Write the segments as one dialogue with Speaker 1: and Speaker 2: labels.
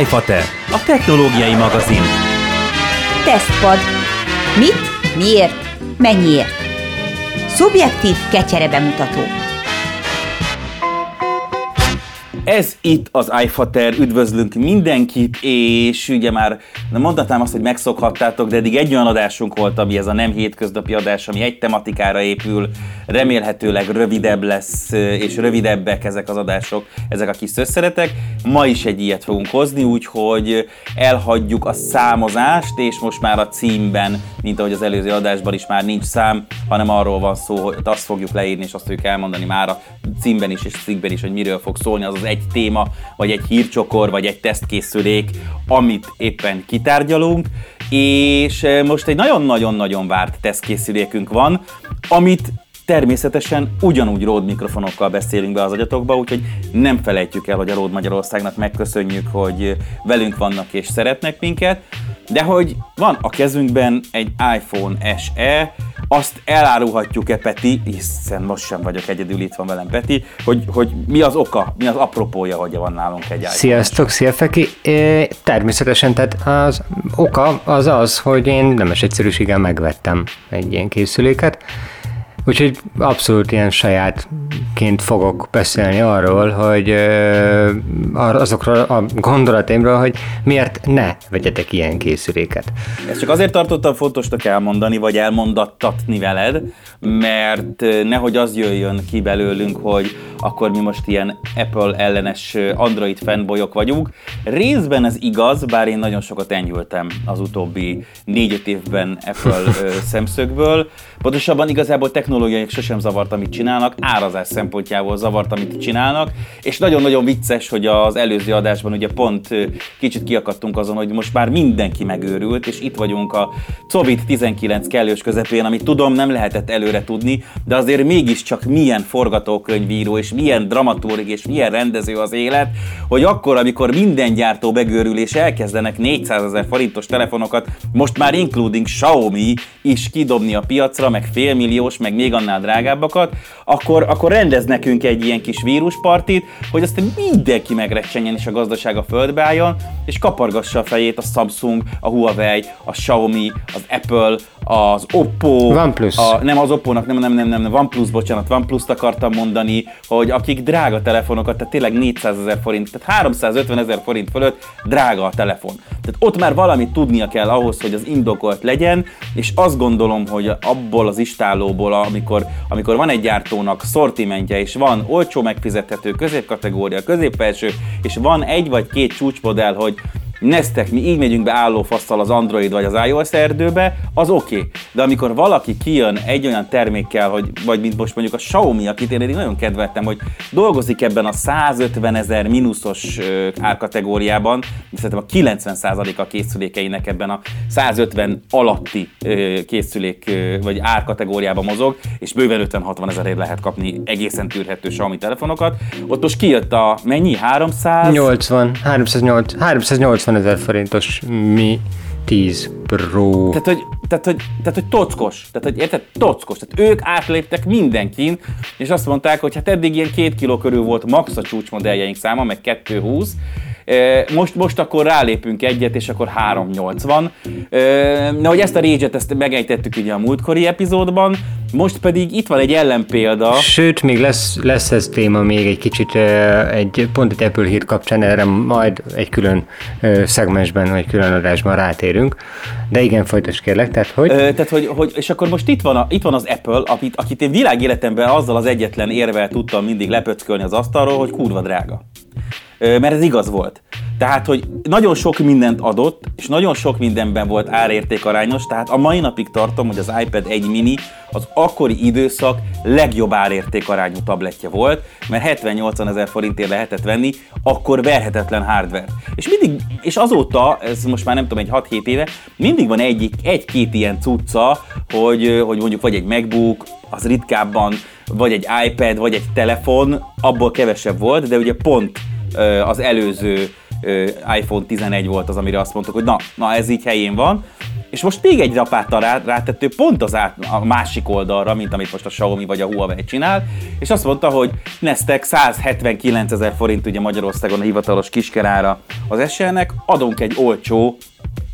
Speaker 1: iFater, a technológiai magazin.
Speaker 2: Tesztpad. Mit, miért, mennyiért? Szubjektív kecsere bemutató.
Speaker 1: Ez itt az iFater, üdvözlünk mindenkit, és ugye már nem mondhatnám azt, hogy megszokhattátok, de eddig egy olyan adásunk volt, ami ez a nem hétköznapi adás, ami egy tematikára épül, remélhetőleg rövidebb lesz, és rövidebbek ezek az adások, ezek a kis szösszeretek. Ma is egy ilyet fogunk hozni, úgyhogy elhagyjuk a számozást, és most már a címben, mint ahogy az előző adásban is már nincs szám, hanem arról van szó, hogy azt fogjuk leírni, és azt fogjuk elmondani már a címben is és cikkben is, hogy miről fog szólni az az egy téma, vagy egy hírcsokor, vagy egy tesztkészülék, amit éppen kitárgyalunk, és most egy nagyon-nagyon-nagyon várt tesztkészülékünk van, amit Természetesen ugyanúgy Rode mikrofonokkal beszélünk be az agyatokba, úgyhogy nem felejtjük el, hogy a Rode Magyarországnak megköszönjük, hogy velünk vannak és szeretnek minket, de hogy van a kezünkben egy iPhone SE, azt elárulhatjuk-e, Peti, hiszen most sem vagyok egyedül, itt van velem Peti, hogy, hogy mi az oka, mi az apropója, hogy van nálunk egy iPhone
Speaker 3: Sziasztok, szia Feki! É, természetesen, tehát az oka az az, hogy én nemes egyszerűséggel megvettem egy ilyen készüléket, Úgyhogy abszolút ilyen sajátként fogok beszélni arról, hogy azokról a gondolataimról, hogy miért ne vegyetek ilyen készüléket.
Speaker 1: Ezt csak azért tartottam fontosnak elmondani, vagy elmondattatni veled, mert nehogy az jöjjön ki belőlünk, hogy akkor mi most ilyen Apple ellenes Android fanboyok vagyunk. Részben ez igaz, bár én nagyon sokat enyhültem az utóbbi négy-öt évben Apple szemszögből. Pontosabban igazából technológiai sosem zavart, amit csinálnak, árazás szempontjából zavart, amit csinálnak, és nagyon-nagyon vicces, hogy az előző adásban ugye pont kicsit kiakadtunk azon, hogy most már mindenki megőrült, és itt vagyunk a COVID-19 kellős közepén, amit tudom nem lehetett előre tudni, de azért mégiscsak milyen forgatókönyvíró és milyen dramaturg és milyen rendező az élet, hogy akkor, amikor minden gyártó begőrül és elkezdenek 400 ezer forintos telefonokat, most már including Xiaomi is kidobni a piacra, meg félmilliós, meg még annál drágábbakat, akkor, akkor rendez nekünk egy ilyen kis víruspartit, hogy aztán mindenki megrecsenjen és a gazdaság a földbe álljon, és kapargassa a fejét a Samsung, a Huawei, a Xiaomi, az Apple, az Oppo,
Speaker 3: OnePlus.
Speaker 1: A, nem az Oppo-nak, nem, nem, nem, nem, OnePlus, bocsánat, OnePlus-t akartam mondani, hogy akik drága telefonokat, tehát tényleg 400 ezer forint, tehát 350 ezer forint fölött drága a telefon. Tehát ott már valamit tudnia kell ahhoz, hogy az indokolt legyen, és azt gondolom, hogy abból az istálóból, amikor, amikor van egy gyártónak szortimentje, és van olcsó megfizethető középkategória, középfelső, és van egy vagy két csúcsmodell, hogy Neztek, mi így megyünk be állófasztal az Android vagy az iOS erdőbe, az oké. Okay. De amikor valaki kijön egy olyan termékkel, hogy, vagy mint most mondjuk a Xiaomi, akit én eddig nagyon kedveltem, hogy dolgozik ebben a 150 ezer mínuszos árkategóriában, szerintem a 90% a készülékeinek ebben a 150 alatti készülék vagy árkategóriában mozog, és bőven 50-60 ezerért lehet kapni egészen tűrhető Xiaomi telefonokat. Ott most kijött a mennyi? 300?
Speaker 3: 80, 308, 380 80 ezer forintos Mi 10 Pro.
Speaker 1: Tehát, hogy, tehát, hogy, tehát, hogy tockos. Tehát, hogy érted? Tockos. Tehát ők átléptek mindenkin, és azt mondták, hogy hát eddig ilyen két kiló körül volt max a csúcsmodelljeink száma, meg 220, most, most akkor rálépünk egyet, és akkor 380. Na, hogy ezt a rage ezt megejtettük ugye a múltkori epizódban, most pedig itt van egy ellenpélda.
Speaker 3: Sőt, még lesz, lesz ez téma még egy kicsit, egy pont egy Apple hír kapcsán, erre majd egy külön szegmensben, vagy külön adásban rátérünk. De igen, folytas kérlek, tehát hogy? Ö,
Speaker 1: tehát, hogy, hogy, és akkor most itt van, a, itt van az Apple, akit, akit én világéletemben azzal az egyetlen érvel tudtam mindig lepöckölni az asztalról, hogy kurva drága mert ez igaz volt. Tehát, hogy nagyon sok mindent adott, és nagyon sok mindenben volt árértékarányos, tehát a mai napig tartom, hogy az iPad 1 mini az akkori időszak legjobb árértékarányú tabletje volt, mert 70-80 ezer forintért lehetett venni, akkor verhetetlen hardware. És mindig, és azóta, ez most már nem tudom, egy 6-7 éve, mindig van egy, egy-két ilyen cucca, hogy, hogy mondjuk vagy egy MacBook, az ritkábban, vagy egy iPad, vagy egy telefon, abból kevesebb volt, de ugye pont az előző iPhone 11 volt az, amire azt mondtuk, hogy na, na ez így helyén van. és most még egy rapáttal rá, rátettő pont az át, a másik oldalra, mint amit most a Xiaomi vagy a Huawei csinál, és azt mondta, hogy Nestek 179 ezer forint ugye Magyarországon a hivatalos kiskerára az SL-nek, adunk egy olcsó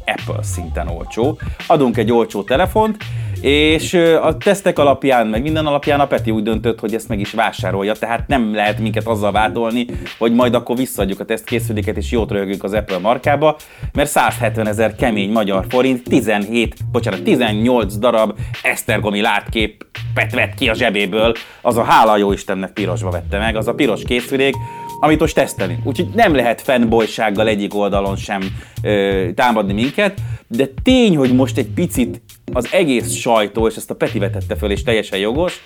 Speaker 1: Apple szinten olcsó. Adunk egy olcsó telefont, és a tesztek alapján, meg minden alapján a Peti úgy döntött, hogy ezt meg is vásárolja, tehát nem lehet minket azzal vádolni, hogy majd akkor visszaadjuk a tesztkészüléket, és jót rögünk az Apple markába, mert 170 ezer kemény magyar forint, 17, bocsánat, 18 darab esztergomi látkép vett ki a zsebéből, az a hála jó Istennek pirosba vette meg, az a piros készülék, amit most tesztelünk. Úgyhogy nem lehet fanboysággal egyik oldalon sem ö, támadni minket, de tény, hogy most egy picit az egész sajtó, és ezt a Peti vetette föl, és teljesen jogos,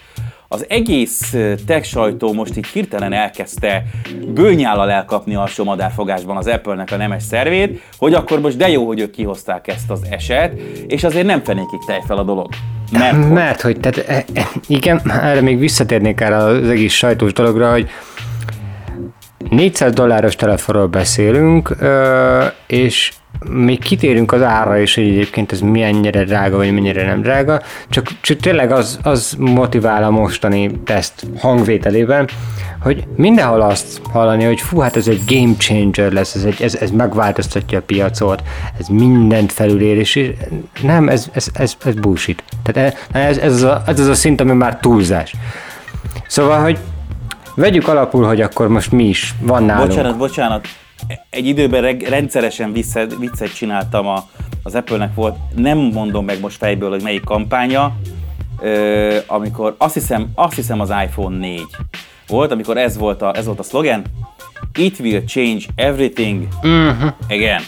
Speaker 1: az egész tech sajtó most így hirtelen elkezdte bőnyállal elkapni a madárfogásban az Apple-nek a nemes szervét, hogy akkor most de jó, hogy ők kihozták ezt az eset, és azért nem fenékig tej fel a dolog.
Speaker 3: Mert. Mert hogy, tehát e, e, igen, erre még visszatérnék el az egész sajtós dologra, hogy 400 dolláros telefonról beszélünk, és még kitérünk az ára is, hogy egyébként ez mennyire drága, vagy mennyire nem drága, csak, csak tényleg az, az motivál a mostani teszt hangvételében, hogy mindenhol azt hallani, hogy fú, hát ez egy game changer lesz, ez, egy, ez, ez megváltoztatja a piacot, ez mindent felülér, és nem, ez, ez, ez, ez bullshit. Tehát ez, ez, az a, ez az a szint, ami már túlzás. Szóval, hogy Vegyük alapul, hogy akkor most mi is van nálunk.
Speaker 1: Bocsánat, bocsánat. Egy időben reg- rendszeresen viccet, viccet csináltam a, az Apple-nek volt, nem mondom meg most fejből, hogy melyik kampánya, ö, amikor azt hiszem, azt hiszem az iPhone 4 volt, amikor ez volt a, ez volt a szlogen, It will change everything uh-huh. again.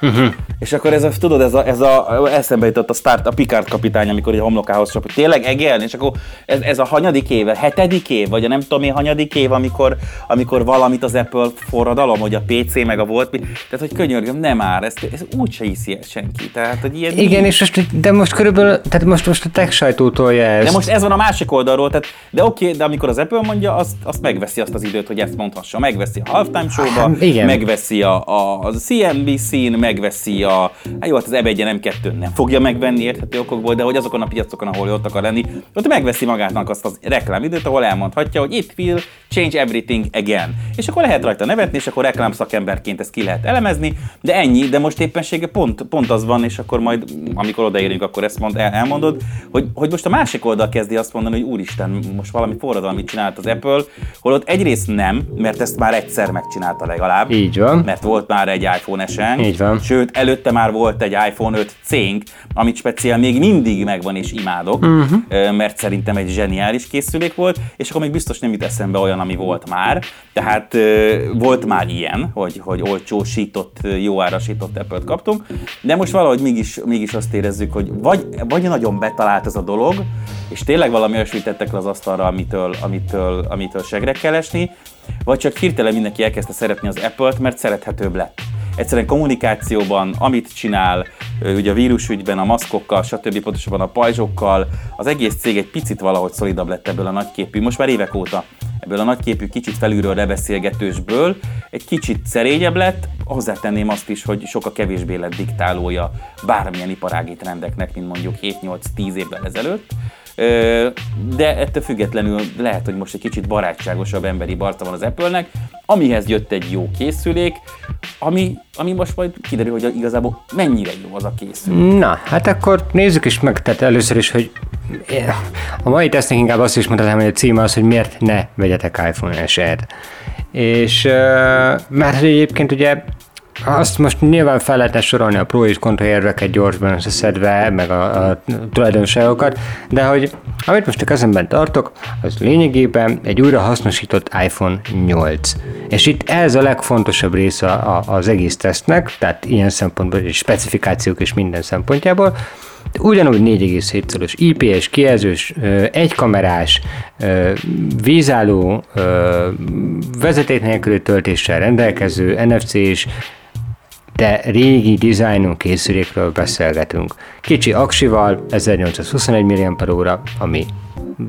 Speaker 1: Uh-huh. És akkor ez a, tudod, ez a, ez a eszembe jutott a start, a Picard kapitány, amikor egy homlokához csap, hogy tényleg egélni, és akkor ez, ez a hanyadik éve, hetedik év, vagy a nem tudom én hanyadik év, amikor, amikor valamit az Apple forradalom, hogy a PC meg a volt, tehát hogy könyörgöm, nem már, ezt, ez úgy se hiszi el senki. Tehát, hogy ilyen
Speaker 3: Igen, és most, de most körülbelül, tehát most, most a tech sajtótól ezt.
Speaker 1: De most ez van a másik oldalról, tehát, de oké, okay, de amikor az Apple mondja, azt, azt megveszi azt az időt, hogy ezt mondhassa. Megveszi a halftime show-ba, hát, megveszi a, a, a CNBC-n, megveszi a, hát jó, hát az ebedje nem kettő nem fogja megvenni érthető okokból, de hogy azokon a piacokon, ahol ott akar lenni, ott megveszi magának azt az reklámidőt, ahol elmondhatja, hogy it will change everything again. És akkor lehet rajta nevetni, és akkor reklám szakemberként ezt ki lehet elemezni, de ennyi, de most éppensége pont, pont az van, és akkor majd, amikor odaérünk, akkor ezt mond, el, elmondod, hogy, hogy most a másik oldal kezdi azt mondani, hogy úristen, most valami forradalmi csinált az Apple, holott egyrészt nem, mert ezt már egyszer megcsinálta legalább.
Speaker 3: Így van.
Speaker 1: Mert volt már egy iPhone esen.
Speaker 3: Így van.
Speaker 1: Sőt, előtte már volt egy iPhone 5 cénk, amit speciál még mindig megvan és imádok, uh-huh. mert szerintem egy zseniális készülék volt, és akkor még biztos nem jut eszembe olyan, ami volt már. Tehát volt már ilyen, hogy, hogy olcsósított, jó árasított Apple-t kaptunk, de most valahogy mégis, mégis azt érezzük, hogy vagy, vagy nagyon betalált ez a dolog, és tényleg valami olyasmit tettek le az asztalra, amitől, amitől, amitől segre kell esni, vagy csak hirtelen mindenki elkezdte szeretni az Apple-t, mert szerethetőbb lett. Egyszerűen kommunikációban, amit csinál, ugye a vírusügyben, a maszkokkal, stb. pontosabban a pajzsokkal, az egész cég egy picit valahogy szolidabb lett ebből a nagyképű, most már évek óta ebből a nagyképű, kicsit felülről lebeszélgetősből, egy kicsit szerényebb lett, hozzátenném azt is, hogy sokkal kevésbé lett diktálója bármilyen iparági trendeknek, mint mondjuk 7-8-10 évvel ezelőtt de ettől függetlenül lehet, hogy most egy kicsit barátságosabb emberi barca van az Apple-nek, amihez jött egy jó készülék, ami, ami most majd kiderül, hogy igazából mennyire jó az a készülék.
Speaker 3: Na, hát akkor nézzük is meg, tehát először is, hogy a mai tesznek inkább azt is mondhatnám, hogy a címe az, hogy miért ne vegyetek iPhone SE-t. És mert egyébként ugye azt most nyilván fel lehetne sorolni a pro és kontra érveket gyorsban összeszedve, meg a, a tulajdonságokat, de hogy amit most a kezemben tartok, az lényegében egy újra hasznosított iPhone 8. És itt ez a legfontosabb része a, az egész tesztnek, tehát ilyen szempontból, és specifikációk és minden szempontjából, ugyanúgy 4,7 szoros IPS kijelzős, egykamerás, vízálló, vezeték nélküli töltéssel rendelkező, NFC-s, de régi dizájnú készülékről beszélgetünk. Kicsi aksival, 1821 mAh, ami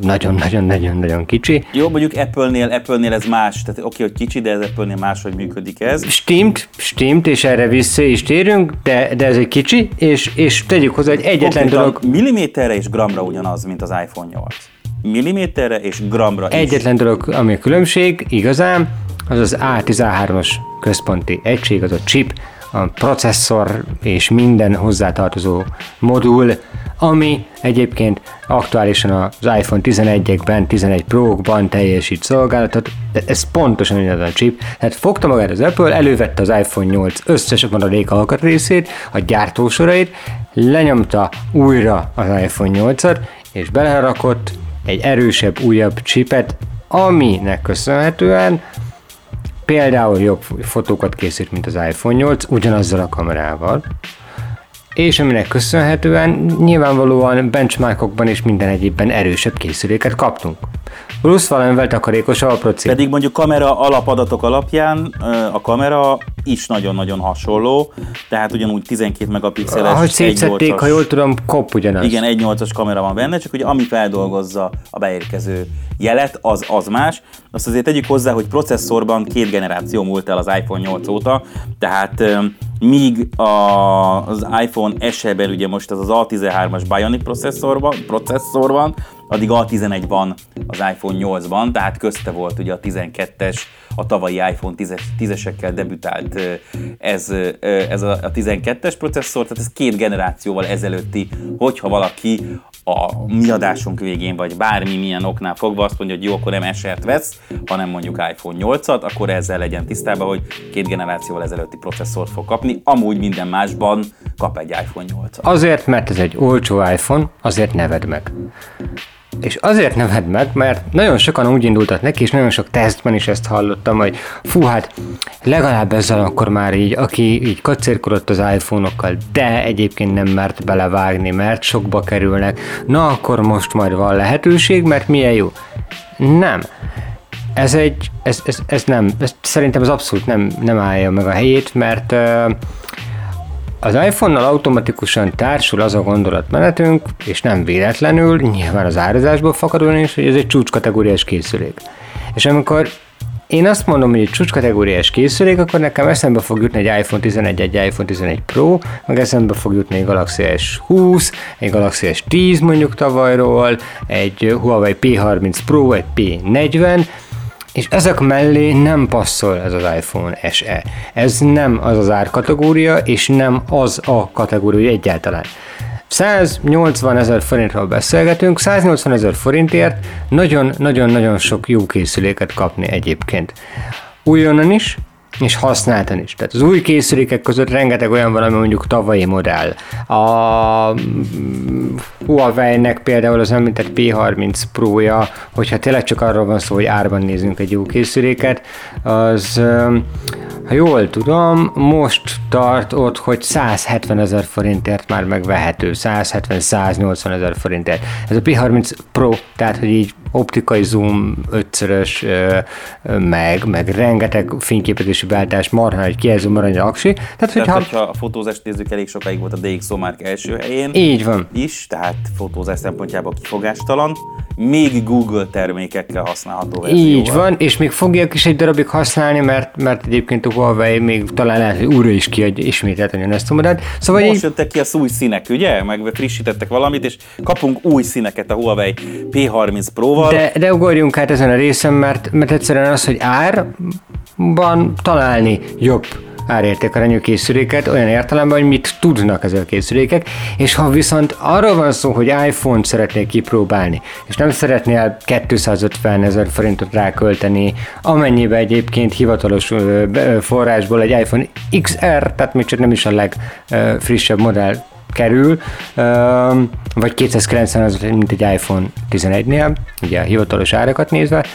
Speaker 3: nagyon-nagyon-nagyon-nagyon kicsi.
Speaker 1: Jó, mondjuk Apple-nél, Apple-nél ez más, tehát oké, hogy kicsi, de ez Apple-nél máshogy működik ez.
Speaker 3: Stimmt, stimmt, és erre vissza is térünk, de, de ez egy kicsi, és, és tegyük hozzá, hogy egyetlen
Speaker 1: Konkrétan
Speaker 3: dolog,
Speaker 1: Milliméterre és gramra ugyanaz, mint az iPhone 8. Milliméterre és gramra is.
Speaker 3: egyetlen dolog, ami a különbség igazán, az az A13-as központi egység, az a chip, a processzor és minden hozzátartozó modul, ami egyébként aktuálisan az iPhone 11-ekben, 11 Pro-kban teljesít szolgálatot, de ez pontosan ugyanaz a chip. Tehát fogta magát az Apple, elővette az iPhone 8 összes maradék alkatrészét, a gyártósorait, lenyomta újra az iPhone 8-at, és belerakott egy erősebb, újabb chipet, aminek köszönhetően például jobb fotókat készít, mint az iPhone 8, ugyanazzal a kamerával, és aminek köszönhetően nyilvánvalóan benchmarkokban és minden egyébben erősebb készüléket kaptunk. Plusz valamivel takarékosabb a proci.
Speaker 1: Pedig mondjuk kamera alapadatok alapján a kamera is nagyon-nagyon hasonló, tehát ugyanúgy 12 megapixeles,
Speaker 3: Ahogy szétszették,
Speaker 1: 1.8-as
Speaker 3: ha jól tudom, kopp ugyanaz.
Speaker 1: Igen, 1.8-as kamera van benne, csak ugye ami feldolgozza a beérkező jelet, az, az más. Azt azért tegyük hozzá, hogy processzorban két generáció múlt el az iPhone 8 óta, tehát míg a, az iPhone SE-ben ugye most az az A13-as Bionic processzorban, processzor van, addig A11 van az iPhone 8-ban, tehát közte volt ugye a 12-es, a tavalyi iPhone 10-es, 10-esekkel debütált ez, ez a, a 12-es processzor, tehát ez két generációval ezelőtti, hogyha valaki a mi adásunk végén, vagy bármi milyen oknál fogva azt mondja, hogy jó, akkor nem SR-t vesz, hanem mondjuk iPhone 8-at, akkor ezzel legyen tisztában, hogy két generációval ezelőtti processzort fog kapni, amúgy minden másban kap egy iPhone 8-at.
Speaker 3: Azért, mert ez egy olcsó iPhone, azért neved meg. És azért neved meg, mert nagyon sokan úgy indultak neki, és nagyon sok tesztben is ezt hallottam, hogy fú, hát legalább ezzel akkor már így, aki így kacérkodott az iPhone-okkal, de egyébként nem mert belevágni, mert sokba kerülnek, na akkor most majd van lehetőség, mert milyen jó. Nem. Ez egy, ez, ez, ez nem, ez, szerintem ez abszolút nem, nem állja meg a helyét, mert uh, az iPhone-nal automatikusan társul az a gondolatmenetünk, és nem véletlenül, nyilván az árazásból fakadóan is, hogy ez egy csúcskategóriás készülék. És amikor én azt mondom, hogy egy csúcskategóriás készülék, akkor nekem eszembe fog jutni egy iPhone 11, egy iPhone 11 Pro, meg eszembe fog jutni egy Galaxy S20, egy Galaxy S10 mondjuk tavalyról, egy Huawei P30 Pro, egy P40, és ezek mellé nem passzol ez az iPhone SE. Ez nem az az árkategória, és nem az a kategória egyáltalán. 180 ezer forintról beszélgetünk, 180 ezer forintért nagyon-nagyon-nagyon sok jó készüléket kapni egyébként. Újonnan is, és használtan is. Tehát az új készülékek között rengeteg olyan van, ami mondjuk tavalyi modell. A Huawei-nek például az említett P30 Pro-ja, hogyha tényleg csak arról van szó, hogy árban nézünk egy jó készüléket, az ha jól tudom, most tart ott, hogy 170 ezer forintért már megvehető, 170-180 ezer forintért. Ez a P30 Pro, tehát hogy így optikai zoom ötszörös, meg, meg rengeteg fényképezési beállítás, marha egy kijelző marany aksi. Tehát,
Speaker 1: Tehát,
Speaker 3: hogyha...
Speaker 1: hogyha a fotózást nézzük, elég sokáig volt a DxO Mark első helyén.
Speaker 3: Így van.
Speaker 1: is, tehát fotózás szempontjából kifogástalan, még Google termékekkel használható verzióval.
Speaker 3: Így van, és még fogják is egy darabig használni, mert, mert egyébként a Huawei még talán lehet, hogy újra is kiadja ismételten ezt a modellt. Szóval
Speaker 1: Most
Speaker 3: így,
Speaker 1: jöttek ki az új színek, ugye? Meg frissítettek valamit, és kapunk új színeket a Huawei P30 Pro-val.
Speaker 3: de, de ugorjunk át ezen a részen, mert, mert egyszerűen az, hogy árban találni jobb árértékarányú készüléket, olyan értelemben, hogy mit tudnak ezek a készülékek, és ha viszont arról van szó, hogy iPhone-t szeretnél kipróbálni, és nem szeretnél 250 ezer forintot rákölteni, amennyibe egyébként hivatalos forrásból egy iPhone XR, tehát még csak nem is a legfrissebb modell kerül, vagy 290 az, mint egy iPhone 11-nél, ugye a hivatalos árakat nézve,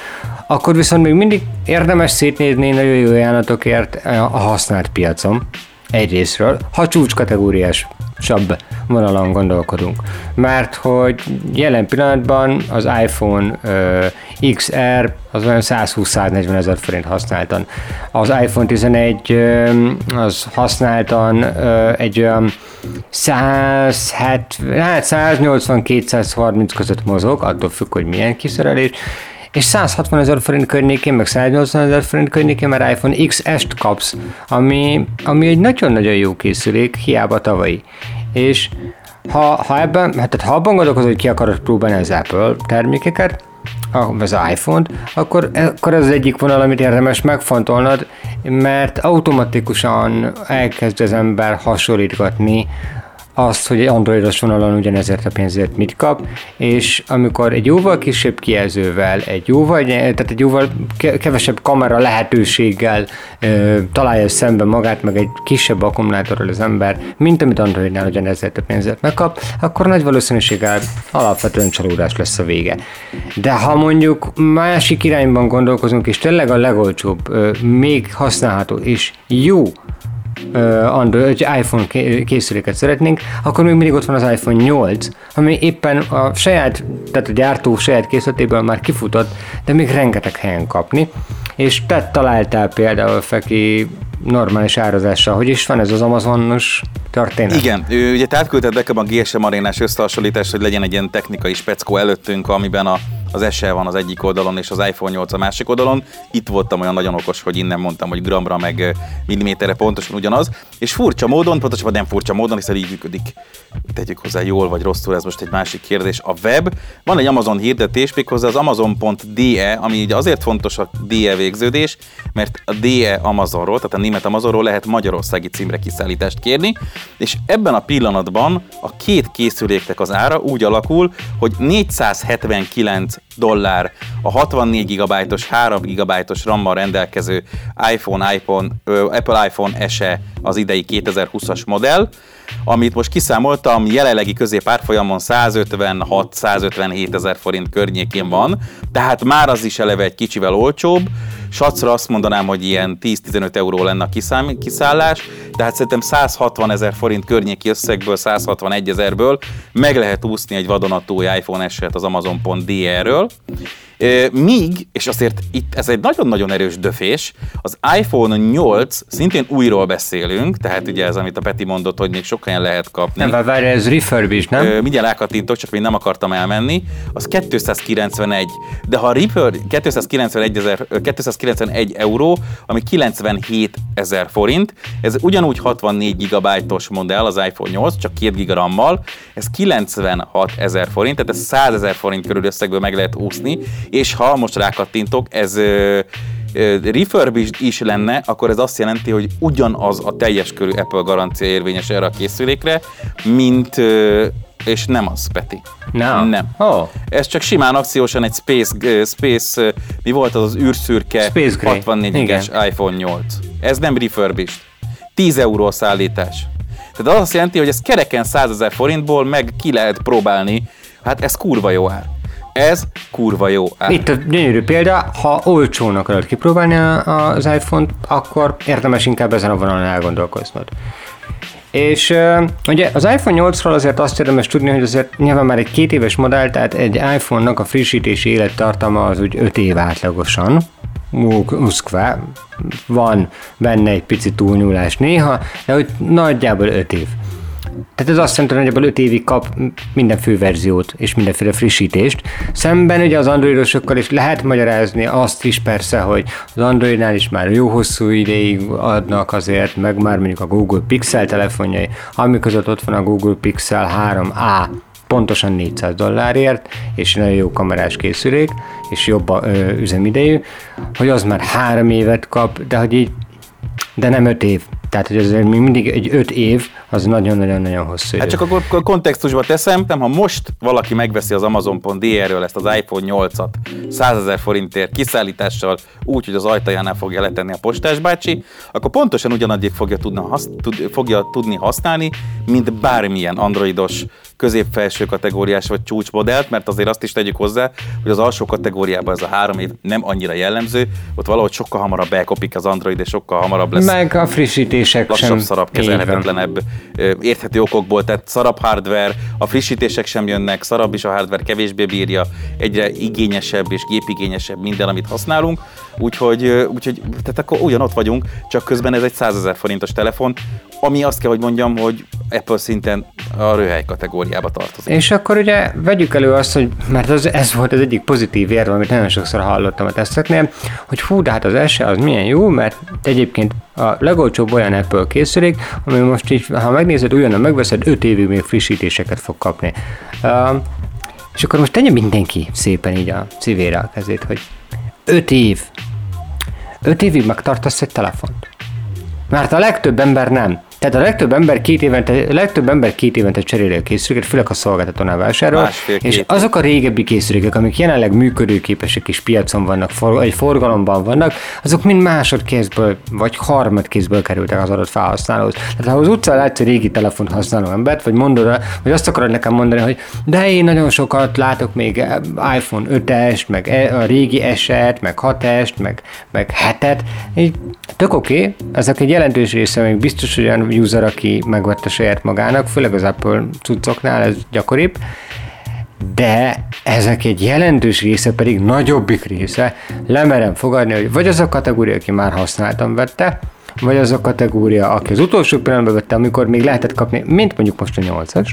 Speaker 3: akkor viszont még mindig érdemes szétnézni nagyon jó ajánlatokért a használt piacon egyrésztről, ha csúcskategóriás sabb vonalon gondolkodunk. Mert hogy jelen pillanatban az iPhone uh, XR az olyan 120-140 ezer forint használtan. Az iPhone 11 uh, az használtan uh, egy olyan 170, hát 180-230 között mozog, attól függ, hogy milyen kiszerelés, és 160 ezer forint környékén, meg 180 ezer forint környékén már iPhone XS-t kapsz, ami, ami egy nagyon-nagyon jó készülék, hiába tavalyi. És ha, ha ebben, hát ha abban gondolkozol, hogy ki akarod próbálni az Apple termékeket, az iPhone-t, akkor, akkor ez az egyik vonal, amit érdemes megfontolnod, mert automatikusan elkezd az ember hasonlítgatni azt, hogy androidos vonalon ugyanezért a pénzért mit kap, és amikor egy jóval kisebb kijelzővel, egy jóval, tehát egy jóval kevesebb kamera lehetőséggel ö, találja szembe magát, meg egy kisebb akkumulátorral az ember, mint amit Androidnál ugyanezért a pénzért megkap, akkor nagy valószínűséggel alapvetően csalódás lesz a vége. De ha mondjuk másik irányban gondolkozunk, és tényleg a legolcsóbb, ö, még használható és jó Android, egy iPhone készüléket szeretnénk, akkor még mindig ott van az iPhone 8, ami éppen a saját, tehát a gyártó saját készletéből már kifutott, de még rengeteg helyen kapni. És te találtál például Feki normális árazással, hogy is van ez az Amazonos történet?
Speaker 1: Igen, ő ugye te átküldted nekem a GSM arénás összehasonlítást, hogy legyen egy ilyen technikai speckó előttünk, amiben a az SE van az egyik oldalon, és az iPhone 8 a másik oldalon. Itt voltam olyan nagyon okos, hogy innen mondtam, hogy gramra meg milliméterre pontosan ugyanaz. És furcsa módon, pontosabban nem furcsa módon, hiszen így működik. Tegyük hozzá jól vagy rosszul, ez most egy másik kérdés. A web, van egy Amazon hirdetés, méghozzá az Amazon.de, ami ugye azért fontos a DE végződés, mert a DE Amazonról, tehát a német Amazonról lehet magyarországi címre kiszállítást kérni, és ebben a pillanatban a két készüléknek az ára úgy alakul, hogy 479 dollár a 64 GB-os, 3 GB-os RAM-mal rendelkező iPhone, iPhone, Apple iPhone SE az idei 2020-as modell, amit most kiszámoltam, jelenlegi középárfolyamon 156-157 ezer forint környékén van, tehát már az is eleve egy kicsivel olcsóbb, Sacra azt mondanám, hogy ilyen 10-15 euró lenne a kiszám, kiszállás, tehát szerintem 160 ezer forint környéki összegből, 161 ezerből meg lehet úszni egy vadonatúj iPhone eset az Amazon.de-ről. Míg, és azért itt ez egy nagyon-nagyon erős döfés, az iPhone 8, szintén újról beszélünk, tehát ugye ez, amit a Peti mondott, hogy még sokkal lehet kapni.
Speaker 3: Nem, várj, ez refurbished, nem?
Speaker 1: Mindjárt rákattintok, csak még nem akartam elmenni. Az 291, de ha a refurb 291, ezer, 291 euró, ami 97 ezer forint, ez ugyanúgy 64 GB-os modell az iPhone 8, csak 2 GB RAM-mal, ez 96 ezer forint, tehát ez 100 ezer forint körül összegből meg lehet úszni, és ha most rákattintok, ez refurbished is lenne, akkor ez azt jelenti, hogy ugyanaz a teljes körű Apple garancia érvényes erre a készülékre, mint és nem az, Peti.
Speaker 3: No.
Speaker 1: Nem.
Speaker 3: Oh.
Speaker 1: Ez csak simán akciósan egy Space, Space mi volt az az űrszürke 64-es iPhone 8. Ez nem refurbished. 10 euró a szállítás. Tehát az azt jelenti, hogy ez kereken 100 ezer forintból meg ki lehet próbálni. Hát ez kurva jó ár. Ez kurva jó ár.
Speaker 3: Itt a gyönyörű példa, ha olcsón akarod kipróbálni az iPhone-t, akkor érdemes inkább ezen a vonalon elgondolkoznod. És ugye az iPhone 8-ról azért azt érdemes tudni, hogy azért nyilván már egy két éves modell, tehát egy iPhone-nak a frissítési élettartama az úgy 5 év átlagosan, muszkva, van benne egy pici túlnyúlás néha, de úgy nagyjából 5 év. Tehát ez azt jelenti, hogy nagyjából 5 évig kap minden verziót és mindenféle frissítést. Szemben ugye az androidosokkal is lehet magyarázni azt is persze, hogy az androidnál is már jó hosszú ideig adnak azért, meg már mondjuk a Google Pixel telefonjai, ami között ott van a Google Pixel 3a, pontosan 400 dollárért, és nagyon jó kamerás készülék, és jobb ö, üzemidejű, hogy az már három évet kap, de hogy így, de nem öt év. Tehát, hogy ez még mindig egy öt év, az nagyon-nagyon-nagyon hosszú
Speaker 1: Hát csak akkor kontextusba teszem, ha most valaki megveszi az Amazon.de-ről ezt az iPhone 8-at 100 ezer forintért kiszállítással úgy, hogy az ajtajánál fogja letenni a postás bácsi, akkor pontosan ugyanaddig fogja, tudna, hasz, tud, fogja tudni használni, mint bármilyen androidos középfelső kategóriás vagy csúcsmodellt, mert azért azt is tegyük hozzá, hogy az alsó kategóriában ez a három év nem annyira jellemző, ott valahogy sokkal hamarabb bekopik az Android, és sokkal hamarabb lesz
Speaker 3: Meg a frissítések
Speaker 1: lassabb,
Speaker 3: sem.
Speaker 1: szarabb, kezelhetetlenebb, érthető okokból, tehát szarabb hardware, a frissítések sem jönnek, szarabb is a hardware, kevésbé bírja, egyre igényesebb és gépigényesebb minden, amit használunk, úgyhogy, úgyhogy tehát akkor ugyanott vagyunk, csak közben ez egy 100 ezer forintos telefon, ami azt kell, hogy mondjam, hogy Apple szinten a röhely kategóriába tartozik.
Speaker 3: És akkor ugye vegyük elő azt, hogy mert az, ez volt az egyik pozitív érve, amit nagyon sokszor hallottam a teszteknél, hogy hú, de hát az SE az milyen jó, mert egyébként a legolcsóbb olyan Apple készülék, ami most így, ha megnézed, újonnan megveszed, 5 évig még frissítéseket fog kapni. Uh, és akkor most tegye mindenki szépen így a szívére a kezét, hogy 5 év. 5 évig megtartasz egy telefont. Mert a legtöbb ember nem. Tehát a legtöbb ember két évente, a legtöbb ember két évente cseréli a készüléket, főleg a szolgáltatónál vásárol, és
Speaker 1: év.
Speaker 3: azok a régebbi készülékek, amik jelenleg működőképesek és piacon vannak, for, vagy forgalomban vannak, azok mind másodkézből vagy harmadkézből kerültek az adott felhasználóhoz. Tehát ha az utcán látsz egy régi telefont használó embert, vagy mondod, vagy azt akarod nekem mondani, hogy de én nagyon sokat látok még iPhone 5-est, meg e- a régi eset, meg 6-est, meg, meg 7-et, így tök oké, okay. ezek egy jelentős része még biztos, hogy olyan user, aki megvette saját magának, főleg az Apple cuccoknál ez gyakoribb, de ezek egy jelentős része pedig nagyobbik része, lemerem fogadni, hogy vagy az a kategória, aki már használtam vette, vagy az a kategória, aki az utolsó pillanatban vette, amikor még lehetett kapni, mint mondjuk most a 8-as,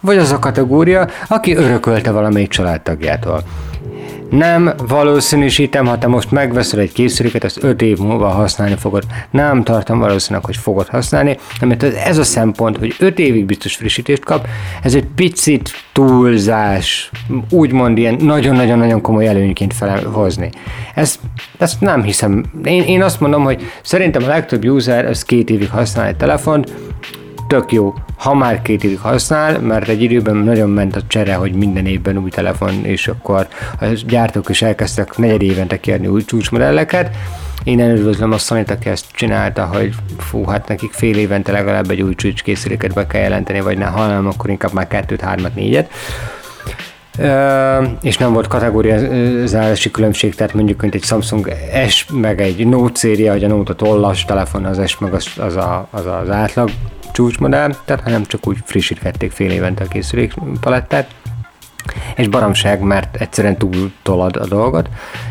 Speaker 3: vagy az a kategória, aki örökölte valamelyik családtagjától. Nem valószínűsítem, ha te most megveszel egy készüléket, ezt 5 év múlva használni fogod. Nem tartom valószínűleg, hogy fogod használni, mert ez a szempont, hogy 5 évig biztos frissítést kap, ez egy picit túlzás, úgymond ilyen nagyon-nagyon-nagyon komoly előnyként felhozni. Ezt, ezt nem hiszem. Én, én azt mondom, hogy szerintem a legtöbb user az két évig használ egy telefont, tök jó, ha már két évig használ, mert egy időben nagyon ment a csere, hogy minden évben új telefon, és akkor a gyártók is elkezdtek negyed évente kiadni új csúcsmodelleket. Én üdvözlöm a sony aki ezt csinálta, hogy fú, hát nekik fél évente legalább egy új csúcskészüléket be kell jelenteni, vagy ne, ha akkor inkább már kettőt, hármat, négyet. Ö, és nem volt kategóriázási különbség, tehát mondjuk mint egy Samsung S, meg egy Note széria, hogy a Note a tollas telefon, az S meg az, az, a, az, az átlag csúcsmodell, tehát hanem csak úgy frissítgették fél évente a készülék palettát. És baromság, mert egyszerűen túl tolad a dolgot,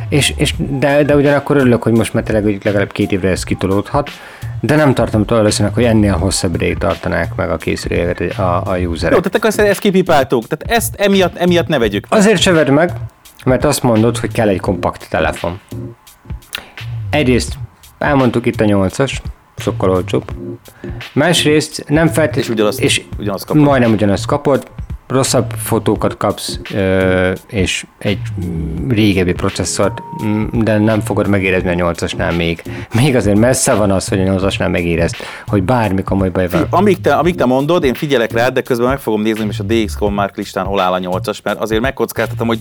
Speaker 3: és, és de, de ugyanakkor örülök, hogy most már tényleg hogy legalább két évre ez kitolódhat, de nem tartom valószínűleg, hogy ennél hosszabb ideig tartanák meg a készüléket a, a userek.
Speaker 1: Jó, tehát akkor ezt, ezt kipipáltuk, tehát ezt emiatt, emiatt ne vegyük.
Speaker 3: Azért se vedd meg, mert azt mondod, hogy kell egy kompakt telefon. Egyrészt elmondtuk itt a 8-as, sokkal olcsóbb. Másrészt nem feltétlenül...
Speaker 1: És ugyanazt-
Speaker 3: és
Speaker 1: ugyanazt kapod.
Speaker 3: Majdnem ugyanazt kapod, rosszabb fotókat kapsz, és egy régebbi processzort, de nem fogod megérezni a 8-asnál még. Még azért messze van az, hogy a 8-asnál megérezd, hogy bármi komoly baj van.
Speaker 1: Amíg te, amíg te mondod, én figyelek rád, de közben meg fogom nézni, és a DX.com Mark listán hol áll a 8-as, mert azért megkockáztatom, hogy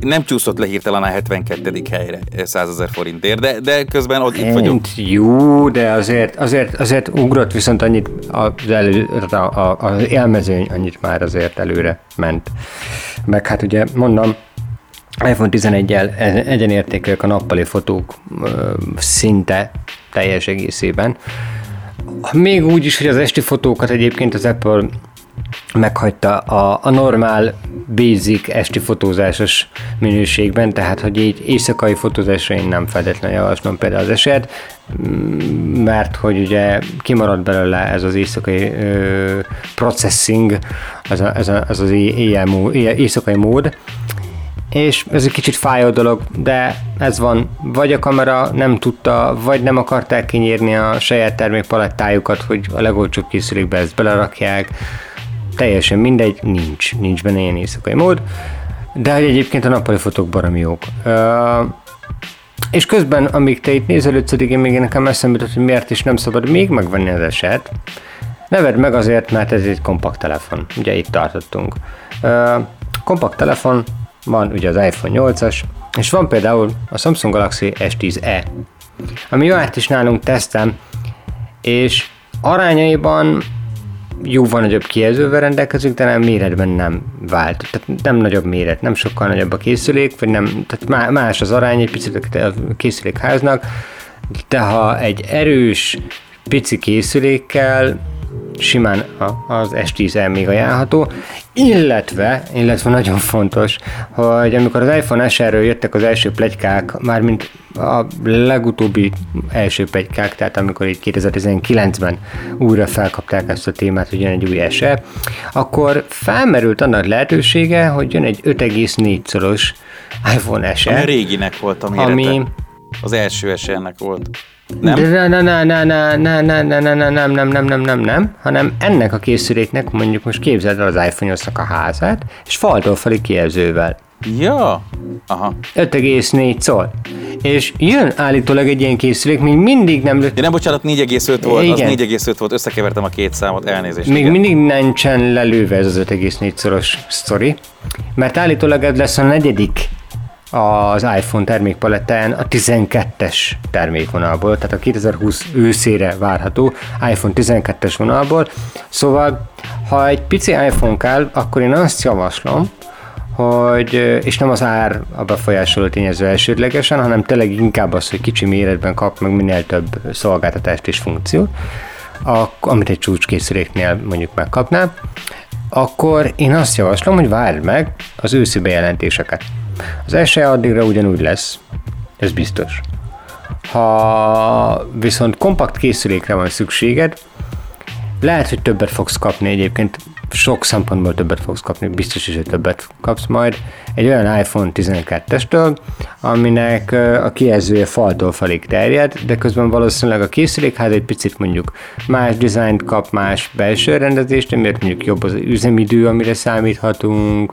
Speaker 1: nem csúszott le hirtelen a 72. helyre 100 ezer forintért, de, de közben ott itt vagyok.
Speaker 3: Ent, jó, de azért, azért, azért ugrott viszont annyit az, elő, a, a, az élmezőny annyit már azért előre ment. Meg hát ugye mondom, iPhone 11-el egyenértékűek a nappali fotók ö, szinte teljes egészében. Még úgy is, hogy az esti fotókat egyébként az Apple meghagyta a, a normál, basic esti fotózásos minőségben, tehát hogy így éjszakai fotózásra én nem feltétlenül javaslom például az eset, mert hogy ugye kimarad belőle ez az éjszakai ö, processing, ez, a, ez, a, ez az éjjel mód, éjjel, éjszakai mód, és ez egy kicsit fájó dolog, de ez van. Vagy a kamera nem tudta, vagy nem akarták kinyírni a saját termékpalettájukat, hogy a legolcsóbb készülékbe ezt belerakják. Teljesen mindegy, nincs. Nincs benne ilyen éjszakai mód. De hogy egyébként a nappali fotók baromi jók. Uh, és közben, amíg te itt nézelődsz, addig én még nekem eszembe jutott, hogy miért is nem szabad még megvenni az eset. Ne meg azért, mert ez egy kompakt telefon. Ugye itt tartottunk. Kompakt telefon, van ugye az iPhone 8-as, és van például a Samsung Galaxy S10e, ami járt is nálunk tesztem, és arányaiban jóval nagyobb kijelzővel rendelkezünk, de nem méretben nem vált. Tehát nem nagyobb méret, nem sokkal nagyobb a készülék, vagy nem, tehát más az arány egy picit a készülékháznak, de ha egy erős, pici készülékkel simán az S10 még ajánlható, illetve, illetve nagyon fontos, hogy amikor az iPhone SR-ről jöttek az első plegykák, mármint a legutóbbi első plegykák, tehát amikor itt 2019-ben újra felkapták ezt a témát, hogy jön egy új SE, akkor felmerült annak lehetősége, hogy jön egy 5,4 szoros iPhone SE.
Speaker 1: Ami a réginek volt a mérete. Ami az első SE-nek volt. Nem?
Speaker 3: De ne, ne, ne, ne, ne, ne, ne, ne, ne, nem, nem, nem, nem, nem, nem, hanem ennek a készüléknek mondjuk most képzeld el az iphone a házát, és faltól falig kijelzővel.
Speaker 1: Ja, aha.
Speaker 3: 5,4 szól. És jön állítólag egy ilyen készülék, még mindig nem...
Speaker 1: Ja, nem, bocsánat, 4,5 volt, igen. az 4,5 volt, összekevertem a két számot, elnézést.
Speaker 3: Még igen. mindig nincsen lelőve ez az 5,4 szoros sztori, mert állítólag ez lesz a negyedik az iPhone termékpalettán a 12-es termékvonalból, tehát a 2020 őszére várható iPhone 12-es vonalból. Szóval, ha egy pici iPhone kell, akkor én azt javaslom, hogy, és nem az ár a befolyásoló tényező elsődlegesen, hanem tényleg inkább az, hogy kicsi méretben kap meg minél több szolgáltatást és funkciót, amit egy csúcskészüléknél mondjuk megkapná, akkor én azt javaslom, hogy várd meg az őszi bejelentéseket. Az SE addigra ugyanúgy lesz, ez biztos. Ha viszont kompakt készülékre van szükséged, lehet, hogy többet fogsz kapni egyébként, sok szempontból többet fogsz kapni, biztos is, hogy többet kapsz majd. Egy olyan iPhone 12-estől, aminek a kijelzője faltól falig terjed, de közben valószínűleg a készülékház egy picit mondjuk más dizájnt kap, más belső rendezést, amiért mondjuk jobb az üzemidő, amire számíthatunk,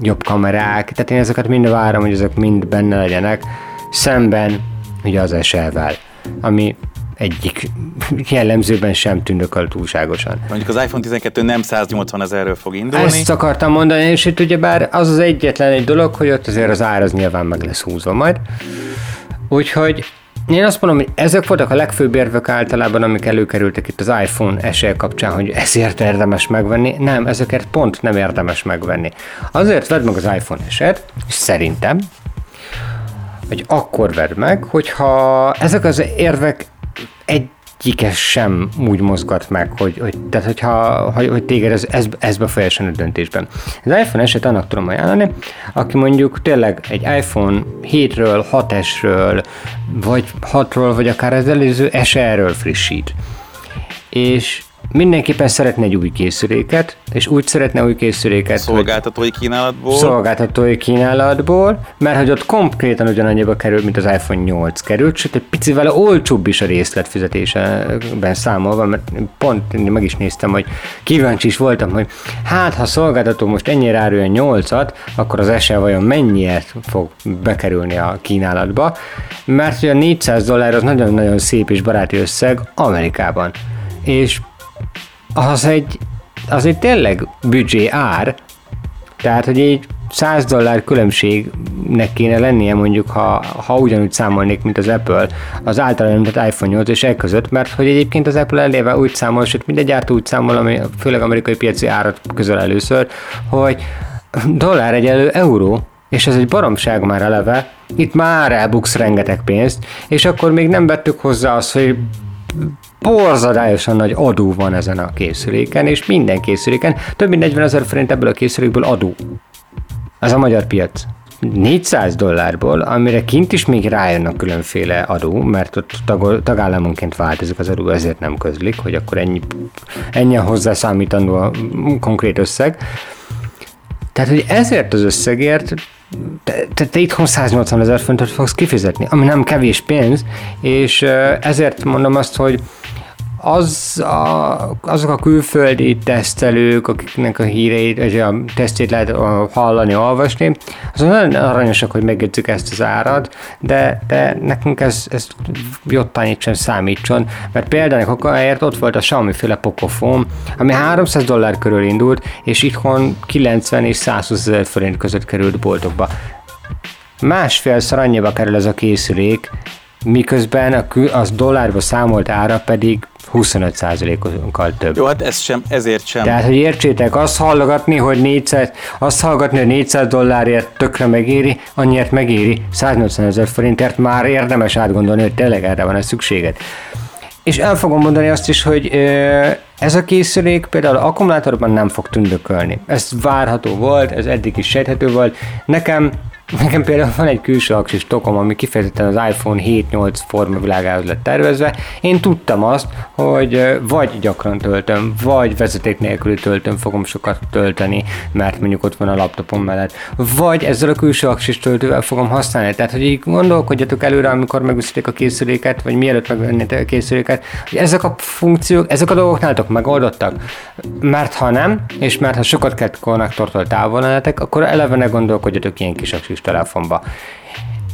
Speaker 3: jobb kamerák, tehát én ezeket mind várom, hogy ezek mind benne legyenek, szemben ugye az SL-vel, ami egyik jellemzőben sem tündököl túlságosan.
Speaker 1: Mondjuk az iPhone 12 nem 180 ezerről fog indulni.
Speaker 3: Ezt akartam mondani, és itt ugye bár az az egyetlen egy dolog, hogy ott azért az ár az nyilván meg lesz húzva majd. Úgyhogy én azt mondom, hogy ezek voltak a legfőbb érvek általában, amik előkerültek itt az iPhone SE kapcsán, hogy ezért érdemes megvenni. Nem, ezeket pont nem érdemes megvenni. Azért vedd meg az iPhone SE-t, és szerintem, hogy akkor vedd meg, hogyha ezek az érvek egyikes sem úgy mozgat meg, hogy, hogy, tehát hogyha, hogy, hogy téged ez, ez, ez befolyásolni a döntésben. Az iPhone eset annak tudom ajánlani, aki mondjuk tényleg egy iPhone 7-ről, 6S-ről, vagy 6-ról, vagy akár az előző SE-ről frissít. És mindenképpen szeretne egy új készüléket, és úgy szeretne új készüléket,
Speaker 1: Szolgáltatói kínálatból.
Speaker 3: Szolgáltatói kínálatból, mert hogy ott konkrétan ugyanannyiba kerül, mint az iPhone 8 került, sőt egy picivel olcsóbb is a részletfizetésben számolva, mert pont meg is néztem, hogy kíváncsi is voltam, hogy hát ha szolgáltató most ennyire árulja 8-at, akkor az SE vajon mennyiért fog bekerülni a kínálatba, mert hogy a 400 dollár az nagyon-nagyon szép és baráti összeg Amerikában. És az egy, az egy tényleg büdzsé ár, tehát, hogy egy 100 dollár különbségnek kéne lennie mondjuk, ha, ha ugyanúgy számolnék, mint az Apple, az általán említett iPhone 8 és e között, mert hogy egyébként az Apple eléve úgy számol, sőt minden gyártó úgy számol, ami főleg amerikai piaci árat közöl először, hogy dollár egyelő euró, és ez egy baromság már eleve, itt már elbuksz rengeteg pénzt, és akkor még nem vettük hozzá azt, hogy borzadályosan nagy adó van ezen a készüléken, és minden készüléken több mint 40 ezer forint ebből a készülékből adó. Ez a magyar piac. 400 dollárból, amire kint is még rájönnek különféle adó, mert ott tag, tagállamonként változik az adó, ezért nem közlik, hogy akkor ennyi, ennyi hozzászámítandó a konkrét összeg. Tehát, hogy ezért az összegért te, te, te itthon 180 ezer fontot fogsz kifizetni, ami nem kevés pénz, és ezért mondom azt, hogy az a, azok a külföldi tesztelők, akiknek a híreit, a tesztjét lehet hallani, olvasni, azok nagyon aranyosak, hogy megjegyzik ezt az árat, de, de nekünk ez, ez jottanit sem számítson, mert például kokáért ott volt a Xiaomi féle Pocophone, ami 300 dollár körül indult, és itthon 90 és 120 ezer forint között került boltokba. Másfélszer annyiba kerül ez a készülék, miközben a, az dollárba számolt ára pedig 25%-kal több.
Speaker 1: Jó, hát ez sem, ezért sem.
Speaker 3: Tehát, hogy értsétek, azt hallgatni, hogy 400, azt hallgatni, hogy 400 dollárért tökre megéri, annyiért megéri, 180 ezer forintért már érdemes átgondolni, hogy tényleg erre van a szükséged. És el fogom mondani azt is, hogy ez a készülék például akkumulátorban nem fog tündökölni. Ez várható volt, ez eddig is sejthető volt. Nekem Nekem például van egy külső aksis tokom, ami kifejezetten az iPhone 7-8 formavilágához lett tervezve. Én tudtam azt, hogy vagy gyakran töltöm, vagy vezeték nélküli töltöm fogom sokat tölteni, mert mondjuk ott van a laptopom mellett, vagy ezzel a külső aksis töltővel fogom használni. Tehát, hogy így gondolkodjatok előre, amikor megveszitek a készüléket, vagy mielőtt megvennétek a készüléket, hogy ezek a funkciók, ezek a dolgok nálatok megoldottak. Mert ha nem, és mert ha sokat kell konnektortól távol lennetek, akkor eleve ne gondolkodjatok ilyen kis aksis telefonba.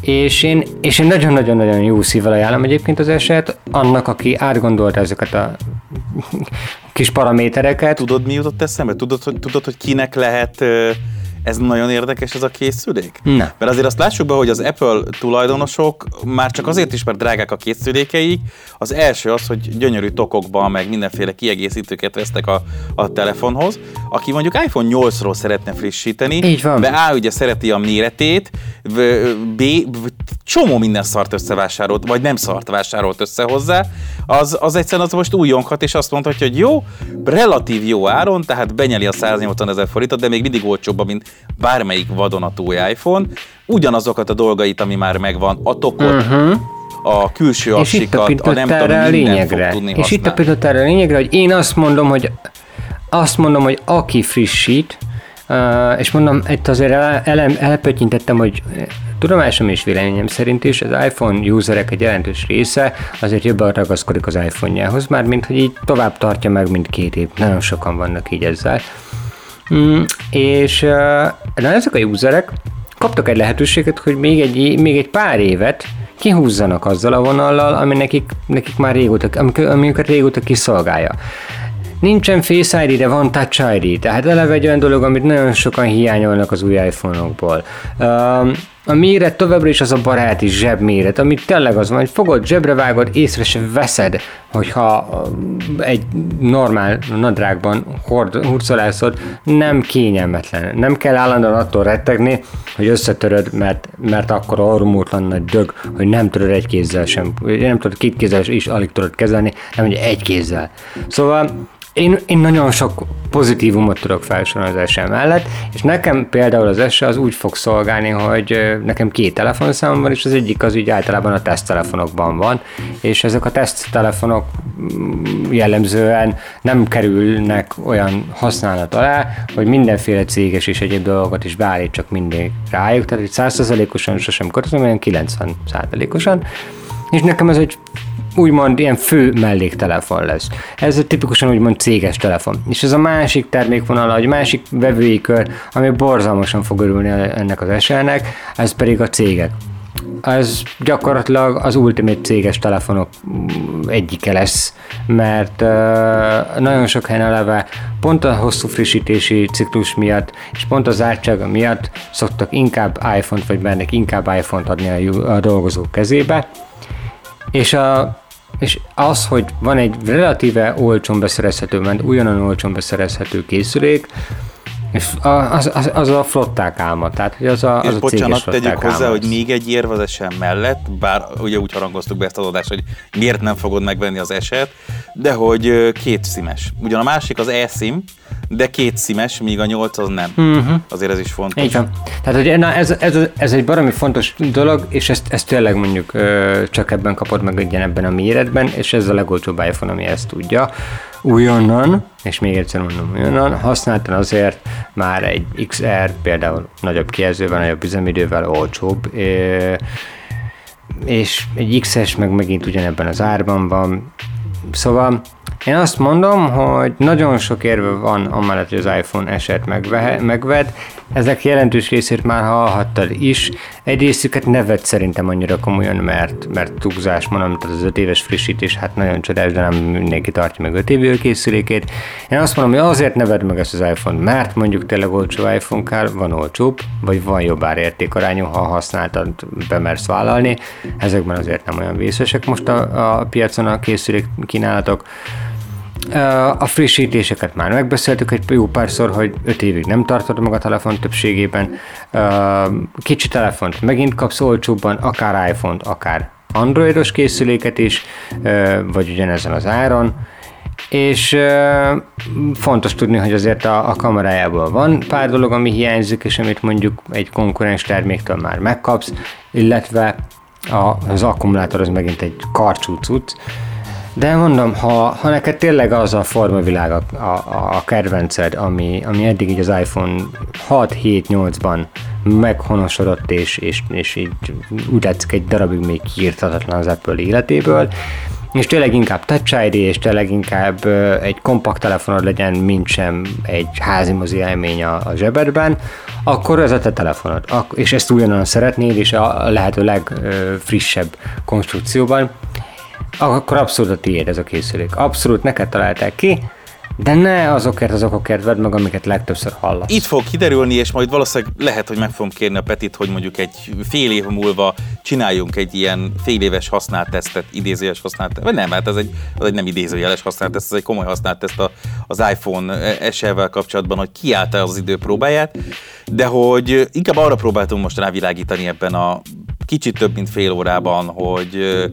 Speaker 3: És én, és én nagyon-nagyon-nagyon jó szívvel ajánlom egyébként az eset annak, aki átgondolta ezeket a kis paramétereket.
Speaker 1: Tudod, mi jutott eszembe? Tudod, hogy, tudod, hogy kinek lehet ez nagyon érdekes ez a készülék?
Speaker 3: Ne.
Speaker 1: Mert azért azt lássuk be, hogy az Apple tulajdonosok már csak azért is, mert drágák a készülékeik. Az első az, hogy gyönyörű tokokban, meg mindenféle kiegészítőket vesztek a, a telefonhoz. Aki mondjuk iPhone 8-ról szeretne frissíteni,
Speaker 3: Így van.
Speaker 1: de A ugye szereti a méretét, B, csomó minden szart összevásárolt, vagy nem szart vásárolt össze hozzá, az, az egyszerűen az most újonghat, és azt mondhatja, hogy jó, relatív jó áron, tehát benyeli a 180 ezer forintot, de még mindig olcsóbb, mint bármelyik vadonatúj iPhone, ugyanazokat a dolgait, ami már megvan, a tokot, uh-huh a külső
Speaker 3: és itt a,
Speaker 1: a nem tudom,
Speaker 3: a lényegre. És
Speaker 1: használni.
Speaker 3: itt a pillanat erre a lényegre, hogy én azt mondom, hogy azt mondom, hogy aki frissít, Uh, és mondom, itt azért el, el, elpöttyintettem, hogy tudomásom és véleményem szerint is az iPhone userek egy jelentős része azért jobban ragaszkodik az iPhone-jához, már mint hogy így tovább tartja meg, mint két év. Nagyon sokan vannak így ezzel. Mm, és uh, na ezek a userek kaptak egy lehetőséget, hogy még egy, még egy pár évet kihúzzanak azzal a vonallal, ami nekik, nekik már régóta, ami őket régóta kiszolgálja. Nincsen Face ID, de van Touch ID, tehát eleve egy olyan dolog, amit nagyon sokan hiányolnak az új iPhone-okból. Um, a méret továbbra is az a baráti zsebméret, amit tényleg az van, hogy fogod, zsebre vágod, észre se veszed, hogyha egy normál nadrágban hord, hurcolászod, nem kényelmetlen. Nem kell állandóan attól rettegni, hogy összetöröd, mert, mert akkor orrumótlan nagy dög, hogy nem tudod egy kézzel sem, nem tudod két kézzel is alig tudod kezelni, nem hogy egy kézzel. Szóval én, én nagyon sok pozitívumot tudok felsorolni az SE mellett, és nekem például az SE az úgy fog szolgálni, hogy nekem két telefonszámom van, és az egyik az úgy általában a teszttelefonokban van, és ezek a teszttelefonok mm, jellemzően nem kerülnek olyan használat alá, hogy mindenféle céges és egyéb dolgokat is beállítsak mindig rájuk, tehát egy 100%-osan sosem kötözöm, olyan 90%-osan, és nekem ez egy úgymond ilyen fő melléktelefon lesz. Ez tipikusan úgymond céges telefon. És ez a másik termékvonal, egy másik vevői kör, ami borzalmasan fog örülni ennek az eselnek, ez pedig a cégek. Ez gyakorlatilag az ultimate céges telefonok egyike lesz, mert nagyon sok helyen eleve pont a hosszú frissítési ciklus miatt, és pont az zártsága miatt szoktak inkább iPhone-t, vagy bennek inkább iPhone-t adni a dolgozók kezébe, és a és az, hogy van egy relatíve olcsón beszerezhető, mert ugyanolyan olcsón beszerezhető készülék, és az, az, az a flották álma, tehát az a, az
Speaker 1: és
Speaker 3: a
Speaker 1: bocsánat, tegyük
Speaker 3: hozzá,
Speaker 1: álma. hogy még egy érv az esem mellett, bár ugye úgy harangoztuk be ezt az adást, hogy miért nem fogod megvenni az eset, de hogy két szimes. Ugyan a másik az e-sim, de két szimes, míg a nyolc az nem. Uh-huh. Azért ez is fontos.
Speaker 3: Így van. Tehát, hogy na, ez, ez, ez egy baromi fontos dolog, és ezt, ezt tényleg mondjuk csak ebben kapod meg egyen ebben a méretben, és ez a legolcsóbb iPhone, ami ezt tudja. Újonnan, és még egyszer mondom, újonnan, használtan azért már egy XR például nagyobb kijelzővel, nagyobb üzemidővel olcsóbb, és egy XS meg megint ugyanebben az árban van, Szóval Én azt mondom, hogy nagyon sok érve van amellett, hogy az iPhone eset megved. Ezek jelentős részét már hallhattad is. Egy részüket nevet szerintem annyira komolyan, mert, mert túlzás mondom, tehát az 5 éves frissítés, hát nagyon csodás, de nem mindenki tartja meg 5 évű készülékét. Én azt mondom, hogy azért neved meg ezt az iPhone, mert mondjuk tényleg olcsó iPhone kell, van olcsóbb, vagy van jobb árértékarányú, ha használtad, bemersz vállalni. Ezekben azért nem olyan vészesek most a, a piacon a készülék kínálatok. A frissítéseket már megbeszéltük egy jó párszor, hogy 5 évig nem tartod meg a telefon többségében. Kicsi telefont megint kapsz olcsóbban, akár iPhone-t, akár androidos készüléket is, vagy ugyanezen az áron. És fontos tudni, hogy azért a, a kamerájából van pár dolog, ami hiányzik, és amit mondjuk egy konkurens terméktől már megkapsz, illetve az akkumulátor az megint egy karcsú cucc, de mondom, ha, ha neked tényleg az a formavilág a, a, a kedvenced, ami, ami eddig így az iPhone 6-7-8-ban meghonosodott, és, és, és így úgy látszik egy darabig még kiírtatatlan az Apple életéből, és tényleg inkább Touch ID, és tényleg inkább egy kompakt telefonod legyen, mint sem egy házi mozi élmény a, a zsebedben, akkor ez a te telefonod. Ak- és ezt ugyanolyan szeretnéd, és a lehető legfrissebb konstrukcióban akkor abszolút a tiéd ez a készülék. Abszolút neked találták ki, de ne azokért az okokért vedd meg, amiket legtöbbször hallasz.
Speaker 1: Itt fog kiderülni, és majd valószínűleg lehet, hogy meg fogom kérni a Petit, hogy mondjuk egy fél év múlva csináljunk egy ilyen fél éves használt tesztet, idézőjeles használt. Vagy nem, hát ez egy, az egy nem idézőjeles használt teszt, ez egy komoly használt teszt az iPhone SE-vel kapcsolatban, hogy kiállta az idő próbáját, de hogy inkább arra próbáltunk most rávilágítani ebben a kicsit több mint fél órában, hogy,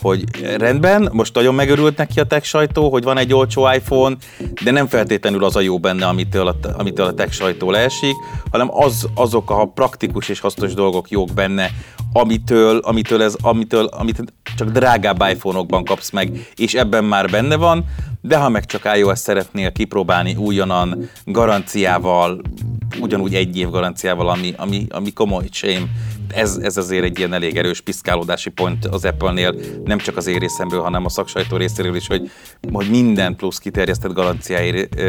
Speaker 1: hogy rendben, most nagyon megörült neki a tech sajtó, hogy van egy olcsó iPhone, de nem feltétlenül az a jó benne, amitől a, amitől a tech sajtó leesik, hanem az, azok a praktikus és hasznos dolgok jók benne, amitől, amitől, ez, amitől amit csak drágább iPhone-okban kapsz meg, és ebben már benne van, de ha meg csak iOS szeretnél kipróbálni újonnan, garanciával, ugyanúgy egy év garanciával, ami, ami, ami komoly shame, ez, ez azért egy ilyen elég erős piszkálódási pont az Apple-nél, nem csak az én részemről, hanem a szaksajtó részéről is, hogy, hogy minden plusz kiterjesztett garanciáért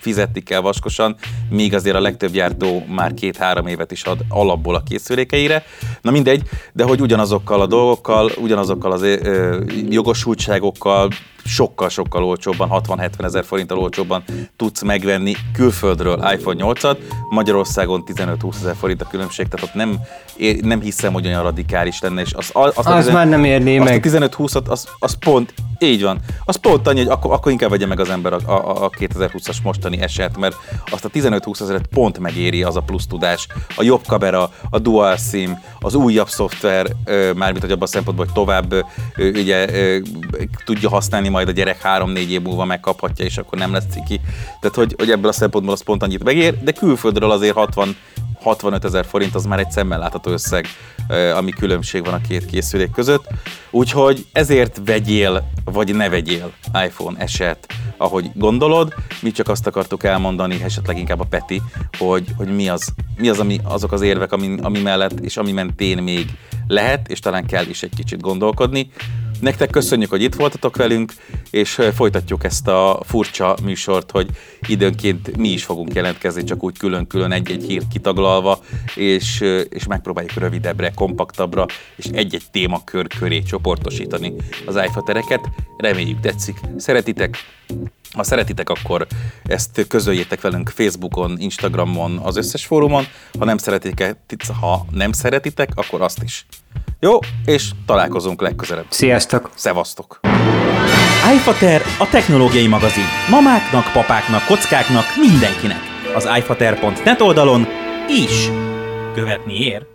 Speaker 1: fizetni kell vaskosan, míg azért a legtöbb gyártó már két-három évet is ad alapból a készülékeire. Na mindegy, de hogy ugyanazokkal a dolgokkal, ugyanazokkal az ö, jogosultságokkal, sokkal-sokkal olcsóbban, 60-70 ezer forinttal olcsóbban tudsz megvenni külföldről iPhone 8-at, Magyarországon 15-20 ezer forint a különbség, tehát ott nem, nem hiszem, hogy olyan radikális lenne, és az,
Speaker 3: az, az, az már nem érné
Speaker 1: azt
Speaker 3: meg.
Speaker 1: a 15-20-at, az, az pont, így van, az pont annyi, hogy akkor, akkor inkább vegye meg az ember a, a, a 2020-as mostani eset, mert azt a 15-20 ezeret pont megéri az a plusz tudás, a jobb kamera, a dual sim, az újabb szoftver, mármint hogy abban a szempontból, hogy tovább ugye tudja használni majd a gyerek három-négy év múlva megkaphatja, és akkor nem lesz ciki. Tehát, hogy, hogy ebből a szempontból az pont annyit megér, de külföldről azért 60 65 ezer forint az már egy szemmel látható összeg, ami különbség van a két készülék között. Úgyhogy ezért vegyél, vagy ne vegyél iPhone eset, ahogy gondolod. Mi csak azt akartuk elmondani, esetleg inkább a Peti, hogy, hogy mi, az, mi az, ami, azok az érvek, ami, ami mellett és ami mentén még lehet, és talán kell is egy kicsit gondolkodni. Nektek köszönjük, hogy itt voltatok velünk, és folytatjuk ezt a furcsa műsort, hogy időnként mi is fogunk jelentkezni, csak úgy külön-külön egy-egy hírt kitaglalva, és, és megpróbáljuk rövidebbre, kompaktabbra, és egy-egy témakör köré csoportosítani az iFatereket. Reméljük tetszik. Szeretitek? Ha szeretitek, akkor ezt közöljétek velünk Facebookon, Instagramon, az összes fórumon. Ha nem szeretitek, ha nem szeretitek, akkor azt is. Jó, és találkozunk legközelebb.
Speaker 3: Sziasztok!
Speaker 1: Szevasztok!
Speaker 4: iFater a technológiai magazin. Mamáknak, papáknak, kockáknak, mindenkinek. Az iFater.net oldalon is követni ér.